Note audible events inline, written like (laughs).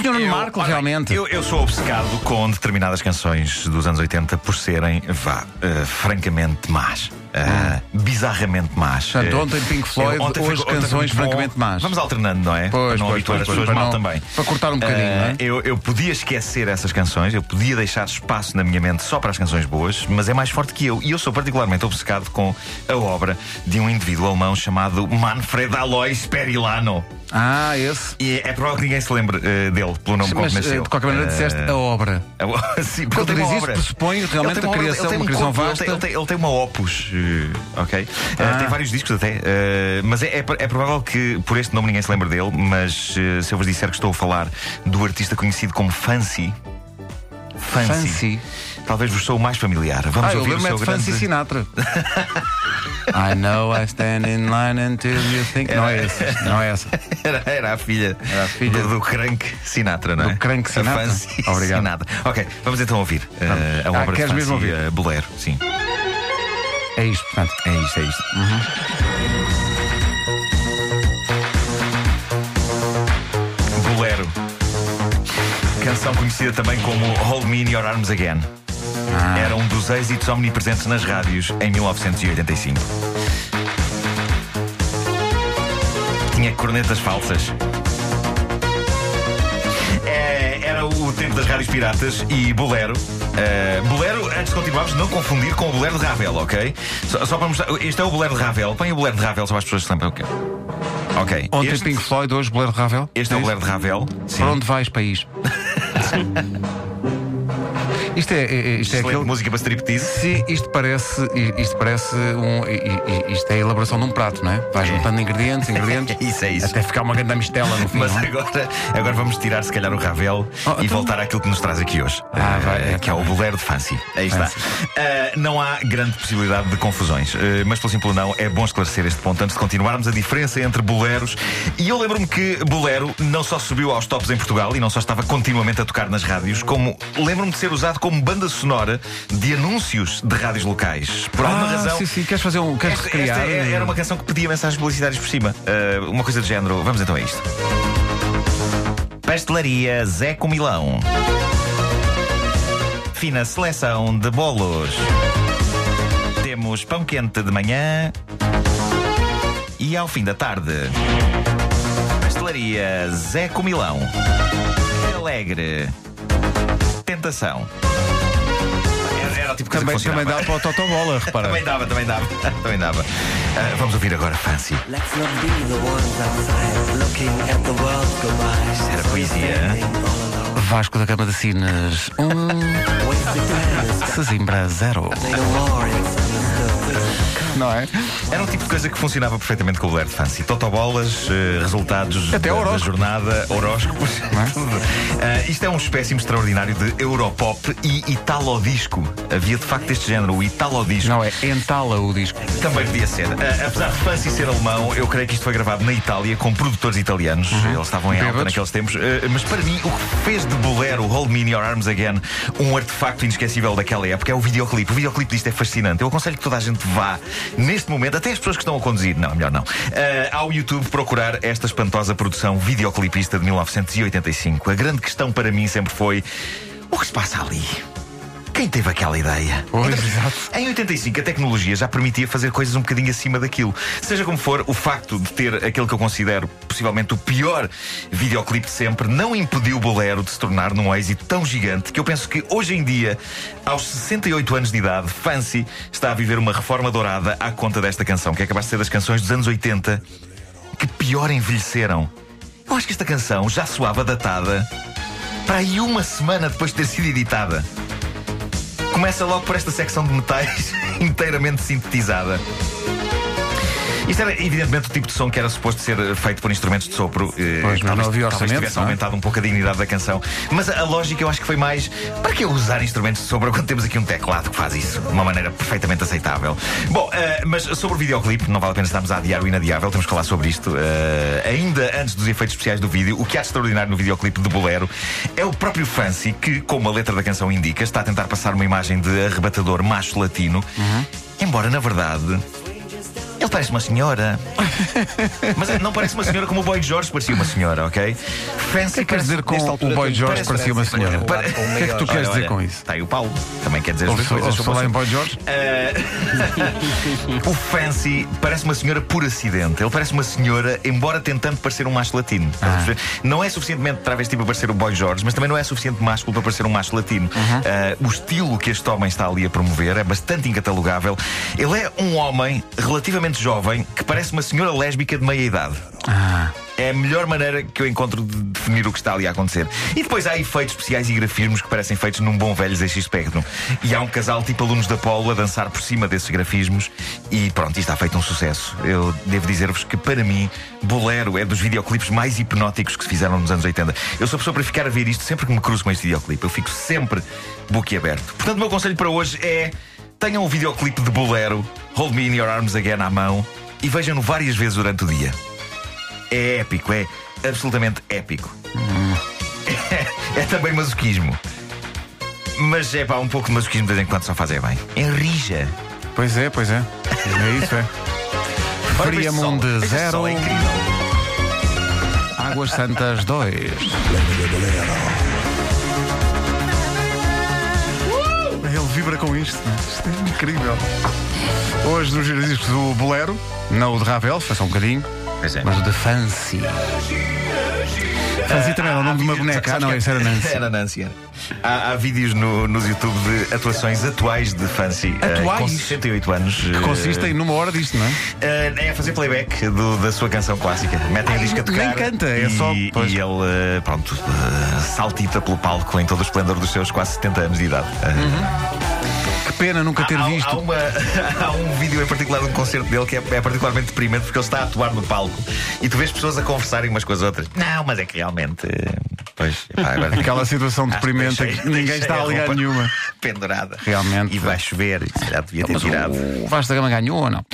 o Sr. Nuno Marco, olha, realmente. Eu, eu sou obcecado com determinadas canções dos anos 80 por serem, vá, eh, francamente más. Eh, Bizarramente más. Portanto, Eh, ontem Pink Floyd, ontem hoje ontem foi canções bom. francamente más. Vamos alternando, não é? Pois, para não pois, habituar pois, as pessoas mal não- também. para cortar um bocadinho, Eh, não é? eu, eu podia esquecer essas canções, eu podia deixar espaço na minha mente só para as canções boas, mas é mais forte que eu. E eu sou particularmente obcecado com a obra de um indivíduo alemão chamado Manfred Alois Perilano. Ah, esse. E é provável que ninguém se lembre eh, dele, pelo nome Mas que eh, nasceu. de qualquer maneira Eh, disseste a obra. (laughs) Sim, porque Quando diz uma isso, pressupõe realmente a uma criação, ele uma um criação vasta. tem- Ele tem, ele tem uma opus, eh, ok? Eh, Ah. tem vários discos até. eh, mas é, é, é provável que por este nome ninguém se lembre dele. Mas eh, se eu vos disser que estou a falar do artista conhecido como Fancy. Fancy. Fancy. Talvez vos sou o mais familiar. Vamos Ah, ouvir o seu é de grande. Fancy Sinatra. (laughs) I know I stand in line until you think. Não é esse. Não é essa. Era, era a filha, Era a filha do, do Crank Sinatra, não é? Do Crank Sinatra? Fancy Obrigado. Sinatra. Ok, vamos então ouvir eh, a Ah, obra de queres Fancy mesmo ouvir? eh, Bolero. Sim, É isto, portanto. é isto, é isto. Bolero. Canção conhecida também como Hold Me in Your Arms Again. Ah. Era um dos êxitos omnipresentes nas rádios em 1985. Tinha cornetas falsas. Tempo das rádios piratas e Bolero. Eh, bolero, antes de continuarmos, não confundir com o Bolero de Ravel, ok? Só, só para mostrar, este é o Bolero de Ravel. Põe o Bolero de Ravel só para as pessoas se lembram o que é. Ok. Ontem este, Pink Floyd, hoje Blair Ravel. este é o isso? Bolero de Ravel. Sim. Para onde vais, país? (laughs) isto é, é- é- isto é aquele. música para striptease. Sim, isto parece, isto parece um. Isto é a elaboração de um prato, não é? Vais juntando ingredientes, ingredientes. (laughs) É isso, é isso. Até ficar uma grande mistela no fim. (laughs) Mas é? agora, agora vamos tirar, se calhar, o Ravel Oh, e então- voltar àquilo que nos traz aqui hoje. Ah, vai, é, que é tá o bolero de Fancy. Aí está. Fancy. Eh, não há grande possibilidade de confusões, eh, mas pelo simples não, é bom esclarecer este ponto antes de continuarmos a diferença entre boleros. E eu lembro-me que Bolero não só subiu aos tops em Portugal e não só estava continuamente a tocar nas rádios, como lembro-me de ser usado como banda sonora de anúncios de rádios locais. Por alguma Ah, razão. sim, sim, queres fazer um. Queres Esta, recriar? esta é- era uma canção que pedia mensagens publicitárias por cima. Uh, uma coisa do género. Vamos então a isto. Pastelaria Zé Comilão. Fina seleção de bolos. Temos pão quente de manhã. E ao fim da tarde. Pastelaria Zé Comilão. Alegre. Tentação. Era, tipo coisa Também, que também dá para o Totobola, (laughs) repara. Também dava, também dava. (laughs) também dava. Ah, vamos ouvir agora Fancy. Era poesia. Vasco da Gama de Sines, um. Wasted time is Sesimbra zero. nothing more it's understood. Não é? Era um tipo de coisa que funcionava perfeitamente com o Bolero de Fancy. Totobolas, eh, resultados Até da, da jornada, horóscopos. tudo. Ah, isto é um espécime extraordinário de Europop e Italodisco. Havia de facto este género, o Italodisco. Não é? Entala o disco. Também podia ser. Ah, apesar de Fancy ser alemão, eu creio que isto foi gravado na Itália com produtores italianos. Eles estavam em alta naqueles tempos. Ah, mas para mim, o que fez de Bolero Hold Me in Your Arms Again um artefacto inesquecível daquela época é o videoclipe. O videoclipe disto é fascinante. Eu aconselho que toda a gente vá neste momento, até as pessoas que estão a conduzir. Não, melhor não. Ah, ao YouTube procurar esta espantosa produção videoclipista de 1985. A grande questão para mim sempre foi: o que se passa ali? Quem teve aquela ideia? Pois, exato. (laughs) Em 85, a tecnologia já permitia fazer coisas um bocadinho acima daquilo. Seja como for, o facto de ter aquele que eu considero possivelmente o pior videoclipe de sempre não impediu o Bolero de se tornar num êxito tão gigante que eu penso que hoje em dia, aos 68 anos de idade, Fancy está a viver uma reforma dourada à conta desta canção, que é capaz de ser das canções dos anos 80 que pior envelheceram. Eu acho que esta canção já soava datada para aí uma semana depois de ter sido editada. Começa logo por esta secção de metais (laughs) inteiramente sintetizada. Isto era evidentemente o tipo de som que era suposto ser eh, feito por instrumentos de sopro. eh, Pois, mas não talvez- havia talvez tivesse não é? aumentado um pouco a dignidade da canção. Mas a, lógica eu acho que foi mais para que usar instrumentos de sopro (laughs) quando temos aqui um teclado que faz isso de uma maneira perfeitamente aceitável. Bom, eh, mas sobre o videoclipe, não vale a pena estarmos a adiar o inadiável, temos que falar sobre isto. Eh, ainda antes dos efeitos especiais do vídeo, o que há de extraordinário no videoclipe de Bolero é o próprio Fancy que, como a letra da canção indica, está a tentar passar uma imagem de arrebatador macho latino, embora na verdade Ele parece uma senhora. Mas não parece uma senhora como o Boy George parecia uma senhora, ok? Fancy O que é que queres dizer com o Boy George parecia uma senhora? O que é que tu queres dizer com isso? Está aí o Paulo, também quer dizer as coisas. falar o em Boy George? (laughs) o Fancy parece uma senhora por acidente. Ele parece uma senhora, embora tentando parecer um macho latino. Ah. Não é suficientemente travesti para parecer o Boy George, mas também não é suficiente másculo para parecer um macho latino. Ah, o estilo que este homem está ali a promover é bastante incatalogável. Ele é um homem relativamente jovem que parece uma senhora lésbica de meia idade. Ah, É a melhor maneira que eu encontro de definir o que está ali a acontecer. E depois há efeitos especiais e grafismos que parecem feitos num bom velho ZX Spectrum. E há um casal tipo alunos da Polo a dançar por cima desses grafismos. E pronto, isto está feito um sucesso. Eu devo dizer-vos que para mim, Bolero é dos videoclipes mais hipnóticos que se fizeram nos anos 80. Eu sou a pessoa para ficar a ver isto sempre que me cruzo com este videoclipe. Eu fico sempre boquiaberto. Portanto, o meu conselho para hoje é. Tenham um videoclipe de Bolero, Hold Me in Your Arms Again à mão e vejam-no várias vezes durante o dia. É épico, é absolutamente épico. (laughs) É, também masoquismo. Mas é pá, um pouco de masoquismo de vez em quando só faz é bem. Enrija. pois é, pois é. É isso, é. Friamon sol. de zero, É. Águas Santas 2. Com isto. Isto é incrível. Hoje nos discos do Bolero, não o de Ravel, foi só um bocadinho, Pois é. mas o de Fancy. Fancy também era o nome de uma boneca. Ah, não, isso era Nancy. Era Nancy, era. Há, há vídeos no, nos YouTube de atuações atuais de Fancy. eh, Atuais? com 68 anos. Que eh, consistem numa hora disto, não é? eh, é fazer playback do- da sua canção clássica. Metem a disco a nem tocar. canta, é e, só- pois. E ele, eh, pronto, eh, saltita pelo palco em todo o esplendor dos seus quase 70 anos de idade. Eh, Que pena nunca ter Há- visto. Há, uma- (laughs) há um vídeo em particular de um concerto dele que é, é particularmente deprimente porque ele está a atuar no palco e tu vês pessoas a conversarem umas com as outras. Não, mas é que realmente. Pois, epá, agora- (laughs) Aquela situação que deprimente deixei- que ninguém está a ligar nenhuma. (laughs) Pendurada. Realmente. E vai chover, e se calhar devia ter tirado. o Vasco da Gama ganhou ou não?